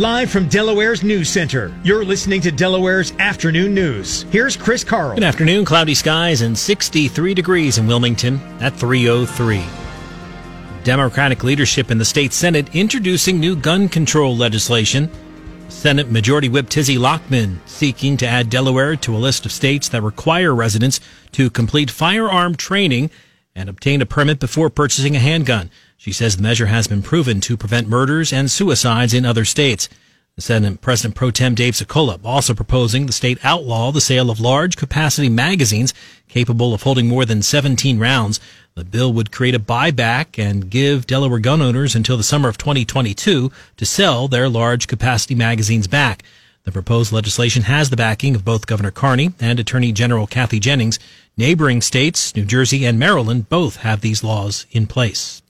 Live from Delaware's News Center, you're listening to Delaware's Afternoon News. Here's Chris Carl. Good afternoon. Cloudy skies and 63 degrees in Wilmington at 303. Democratic leadership in the state Senate introducing new gun control legislation. Senate Majority Whip Tizzy Lockman seeking to add Delaware to a list of states that require residents to complete firearm training and obtain a permit before purchasing a handgun. She says the measure has been proven to prevent murders and suicides in other states. The Senate President Pro Tem Dave Sokola also proposing the state outlaw the sale of large capacity magazines capable of holding more than 17 rounds. The bill would create a buyback and give Delaware gun owners until the summer of 2022 to sell their large capacity magazines back. The proposed legislation has the backing of both Governor Carney and Attorney General Kathy Jennings. Neighboring states, New Jersey and Maryland, both have these laws in place.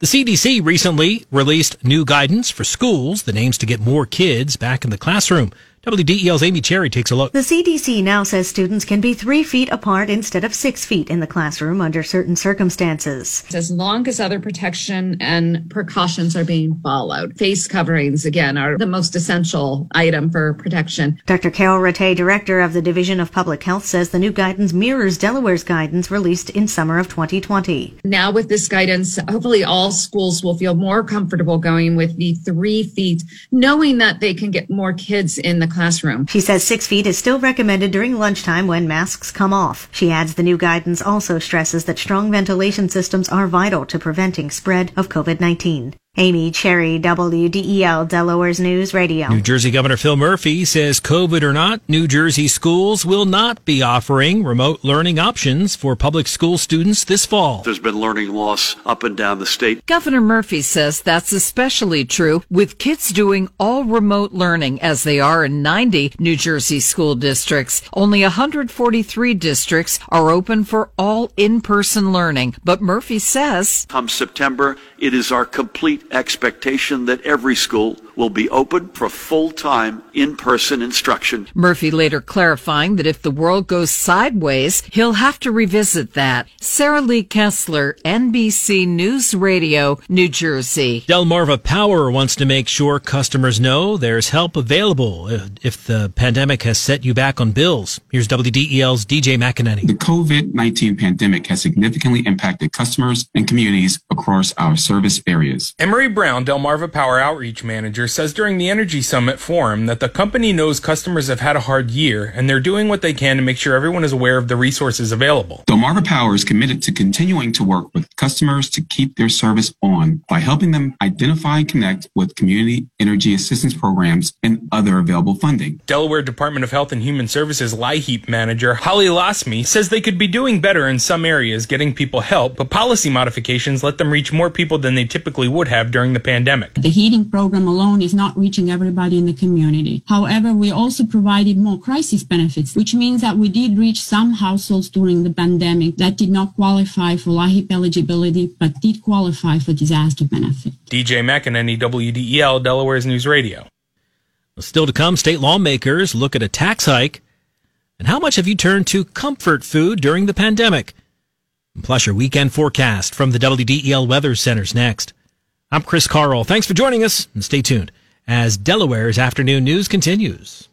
The CDC recently released new guidance for schools that aims to get more kids back in the classroom. WDEL's Amy Cherry takes a look. The CDC now says students can be three feet apart instead of six feet in the classroom under certain circumstances. As long as other protection and precautions are being followed. Face coverings, again, are the most essential item for protection. Dr. Karyl Rattay, director of the Division of Public Health, says the new guidance mirrors Delaware's guidance released in summer of 2020. Now, with this guidance, hopefully all schools will feel more comfortable going with the three feet, knowing that they can get more kids in the classroom. She says six feet is still recommended during lunchtime when masks come off. She adds the new guidance also stresses that strong ventilation systems are vital to preventing spread of COVID-19. Amy Cherry, WDEL, Delaware's News Radio. New Jersey Governor Phil Murphy says COVID or not, New Jersey schools will not be offering remote learning options for public school students this fall. There's been learning loss up and down the state. Governor Murphy says that's especially true with kids doing all remote learning as they are in 90 New Jersey school districts. Only 143 districts are open for all in-person learning, but Murphy says come September, it is our complete expectation that every school will be open for full-time in-person instruction. Murphy later clarifying that if the world goes sideways, he'll have to revisit that. Sarah Lee Kessler, NBC News Radio, New Jersey. Delmarva Power wants to make sure customers know there's help available uh, if the pandemic has set you back on bills. Here's WDEL's DJ McAneny. The COVID-19 pandemic has significantly impacted customers and communities across our service areas. Emery Brown, Delmarva Power Outreach Manager, says during the Energy Summit forum that the company knows customers have had a hard year and they're doing what they can to make sure everyone is aware of the resources available. Delmarva Power is committed to continuing to work with customers to keep their service on by helping them identify and connect with community energy assistance programs and other available funding. Delaware Department of Health and Human Services LIHEAP manager Holly Lasmi says they could be doing better in some areas getting people help, but policy modifications let them reach more people than they typically would have during the pandemic. The heating program alone is not reaching everybody in the community. However, we also provided more crisis benefits, which means that we did reach some households during the pandemic that did not qualify for LIHEAP eligibility, but did qualify for disaster benefit. DJ McAneny, WDEL, Delaware's News Radio. Still to come, state lawmakers look at a tax hike. And how much have you turned to comfort food during the pandemic? Plus, your weekend forecast from the WDEL Weather Center's next. I'm Chris Carl. Thanks for joining us and stay tuned as Delaware's afternoon news continues.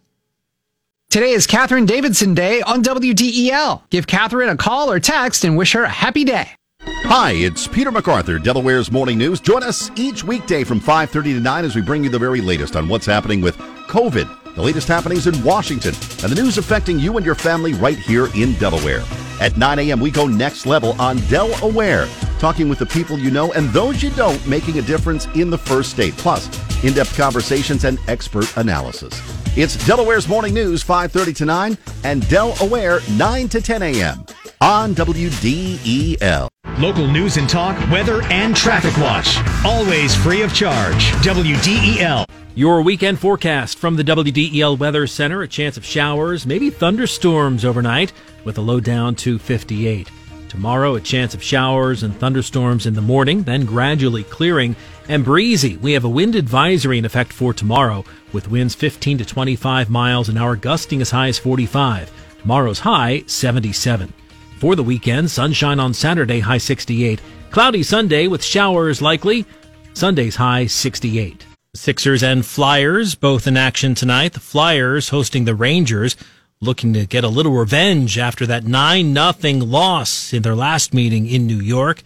Today is Catherine Davidson Day on WDEL. Give Catherine a call or text and wish her a happy day. Hi, it's Peter MacArthur, Delaware's Morning News. Join us each weekday from 5:30 to 9 as we bring you the very latest on what's happening with COVID, the latest happenings in Washington, and the news affecting you and your family right here in Delaware. At 9 a.m., we go next level on Delaware, talking with the people you know and those you don't, making a difference in the first state. Plus, in-depth conversations and expert analysis. It's Delaware's Morning News, 5:30 to 9, and Delaware, 9 to 10 a.m. on WDEL. Local news and talk, weather, and traffic watch. Always free of charge. WDEL. Your weekend forecast from the WDEL Weather Center. A chance of showers, maybe thunderstorms overnight, with a low down to 58. Tomorrow, a chance of showers and thunderstorms in the morning, then gradually clearing and breezy. We have a wind advisory in effect for tomorrow, with winds 15 to 25 miles an hour, gusting as high as 45. Tomorrow's high, 77. For the weekend, sunshine on Saturday, high 68. Cloudy Sunday with showers likely. Sunday's high 68. Sixers and Flyers both in action tonight. The Flyers hosting the Rangers, looking to get a little revenge after that 9 0 loss in their last meeting in New York.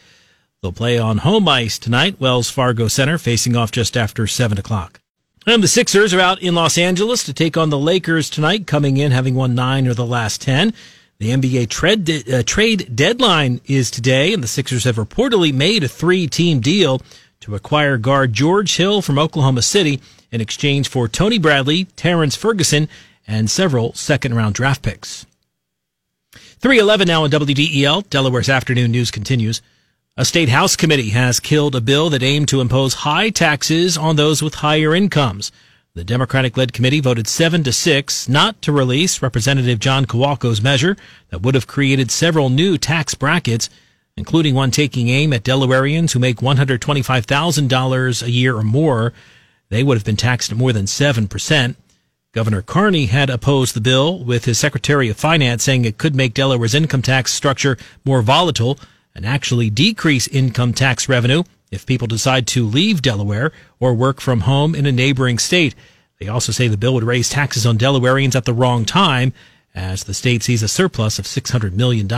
They'll play on home ice tonight, Wells Fargo Center, facing off just after 7 o'clock. And the Sixers are out in Los Angeles to take on the Lakers tonight, coming in having won nine of the last 10. The NBA trade, uh, trade deadline is today, and the Sixers have reportedly made a three team deal to acquire guard George Hill from Oklahoma City in exchange for Tony Bradley, Terrance Ferguson, and several second round draft picks. 311 now on WDEL. Delaware's afternoon news continues. A state house committee has killed a bill that aimed to impose high taxes on those with higher incomes. The Democratic led committee voted 7 to 6 not to release Representative John Kowalko's measure that would have created several new tax brackets, including one taking aim at Delawareans who make $125,000 a year or more. They would have been taxed at more than 7%. Governor Carney had opposed the bill with his Secretary of Finance saying it could make Delaware's income tax structure more volatile and actually decrease income tax revenue if people decide to leave Delaware or work from home in a neighboring state. They also say the bill would raise taxes on Delawareans at the wrong time as the state sees a surplus of $600 million.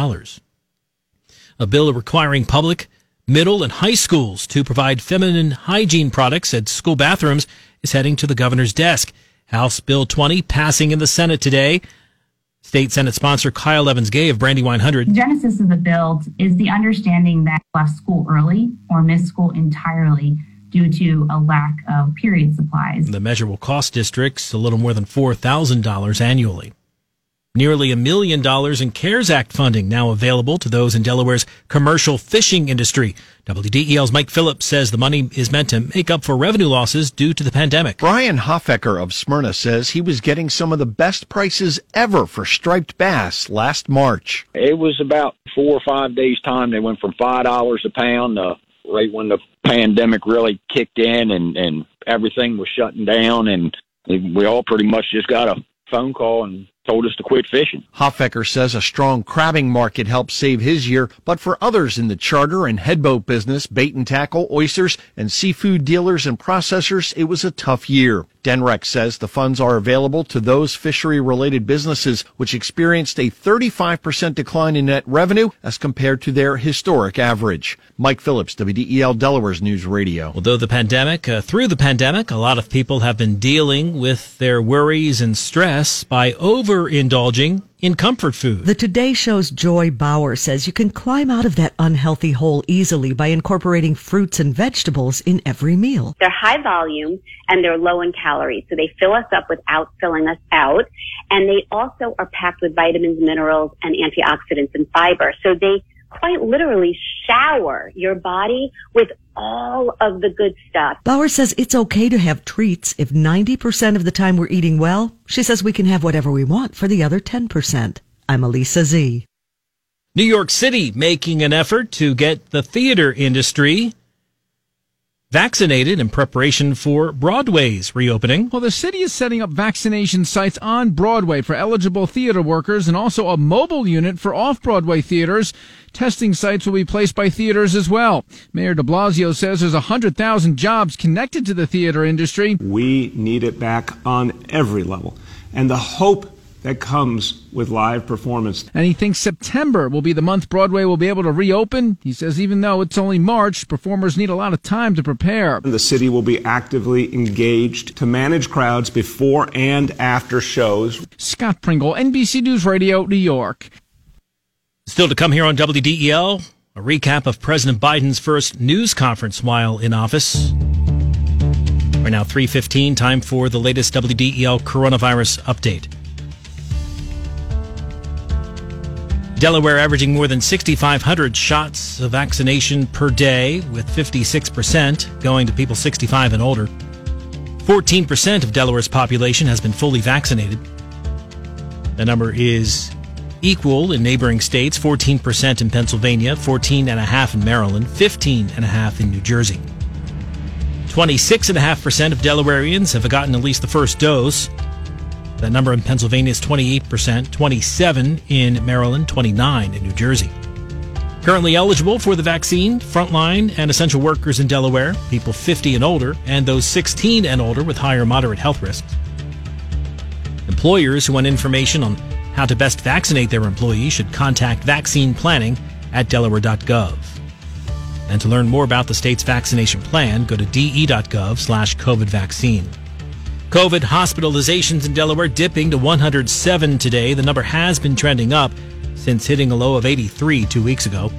A bill requiring public, middle, and high schools to provide feminine hygiene products at school bathrooms is heading to the governor's desk. House Bill 20 passing in the Senate today. State Senate sponsor Kyle Evans Gay of Brandywine 100. The genesis of the bill is the understanding that left school early or missed school entirely due to a lack of period supplies. The measure will cost districts a little more than $4,000 annually. Nearly a million dollars in CARES Act funding now available to those in Delaware's commercial fishing industry. WDEL's Mike Phillips says the money is meant to make up for revenue losses due to the pandemic. Brian Hoffecker of Smyrna says he was getting some of the best prices ever for striped bass last March. It was about four or five days time. They went from five dollars a pound uh, right when the pandemic really kicked in and, and everything was shutting down and we all pretty much just got a phone call and told us to quit fishing. Hoffecker says a strong crabbing market helped save his year, but for others in the charter and headboat business, bait and tackle, oysters, and seafood dealers and processors, it was a tough year. DNREC says the funds are available to those fishery related businesses which experienced a 35% decline in net revenue as compared to their historic average. Mike Phillips, WDEL Delaware's News Radio. Although the pandemic, uh, through the pandemic, a lot of people have been dealing with their worries and stress by overindulging in comfort food. The Today Show's Joy Bauer says you can climb out of that unhealthy hole easily by incorporating fruits and vegetables in every meal. They're high volume and they're low in calories, so they fill us up without filling us out. And they also are packed with vitamins, minerals, and antioxidants and fiber. So they quite literally shower your body with all of the good stuff. Bauer says it's okay to have treats if 90% of the time we're eating well. She says we can have whatever we want for the other 10%. I'm Elisa Z. New York City making an effort to get the theater industry vaccinated in preparation for Broadway's reopening. Well, the city is setting up vaccination sites on Broadway for eligible theater workers and also a mobile unit for off-Broadway theaters. Testing sites will be placed by theaters as well. Mayor de Blasio says there's 100,000 jobs connected to the theater industry. We need it back on every level. And the hope that comes with live performance. And he thinks September will be the month Broadway will be able to reopen. He says even though it's only March, performers need a lot of time to prepare. The city will be actively engaged to manage crowds before and after shows. Scott Pringle, NBC News Radio, New York. Still to come here on WDEL, a recap of President Biden's first news conference while in office. We're now 3:15 time for the latest WDEL coronavirus update. Delaware averaging more than 6,500 shots of vaccination per day, with 56% going to people 65 and older. 14% of Delaware's population has been fully vaccinated. The number is equal in neighboring states 14% in Pennsylvania, 14.5% in Maryland, 15.5% in New Jersey. 26.5% of Delawareans have gotten at least the first dose. That number in Pennsylvania is 28%, 27 in Maryland, 29 in New Jersey. Currently eligible for the vaccine, frontline and essential workers in Delaware, people 50 and older, and those 16 and older with higher moderate health risks. Employers who want information on how to best vaccinate their employees should contact vaccine planning at delaware.gov. And to learn more about the state's vaccination plan, go to de.gov slash COVID vaccine. COVID hospitalizations in Delaware dipping to 107 today. The number has been trending up since hitting a low of 83 two weeks ago.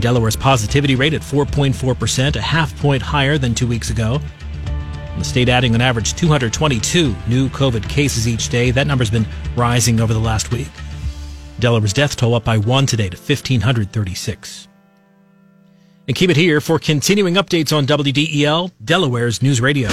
Delaware's positivity rate at 4.4%, a half point higher than two weeks ago. The state adding on average 222 new COVID cases each day. That number's been rising over the last week. Delaware's death toll up by one today to 1,536. And keep it here for continuing updates on WDEL, Delaware's News Radio.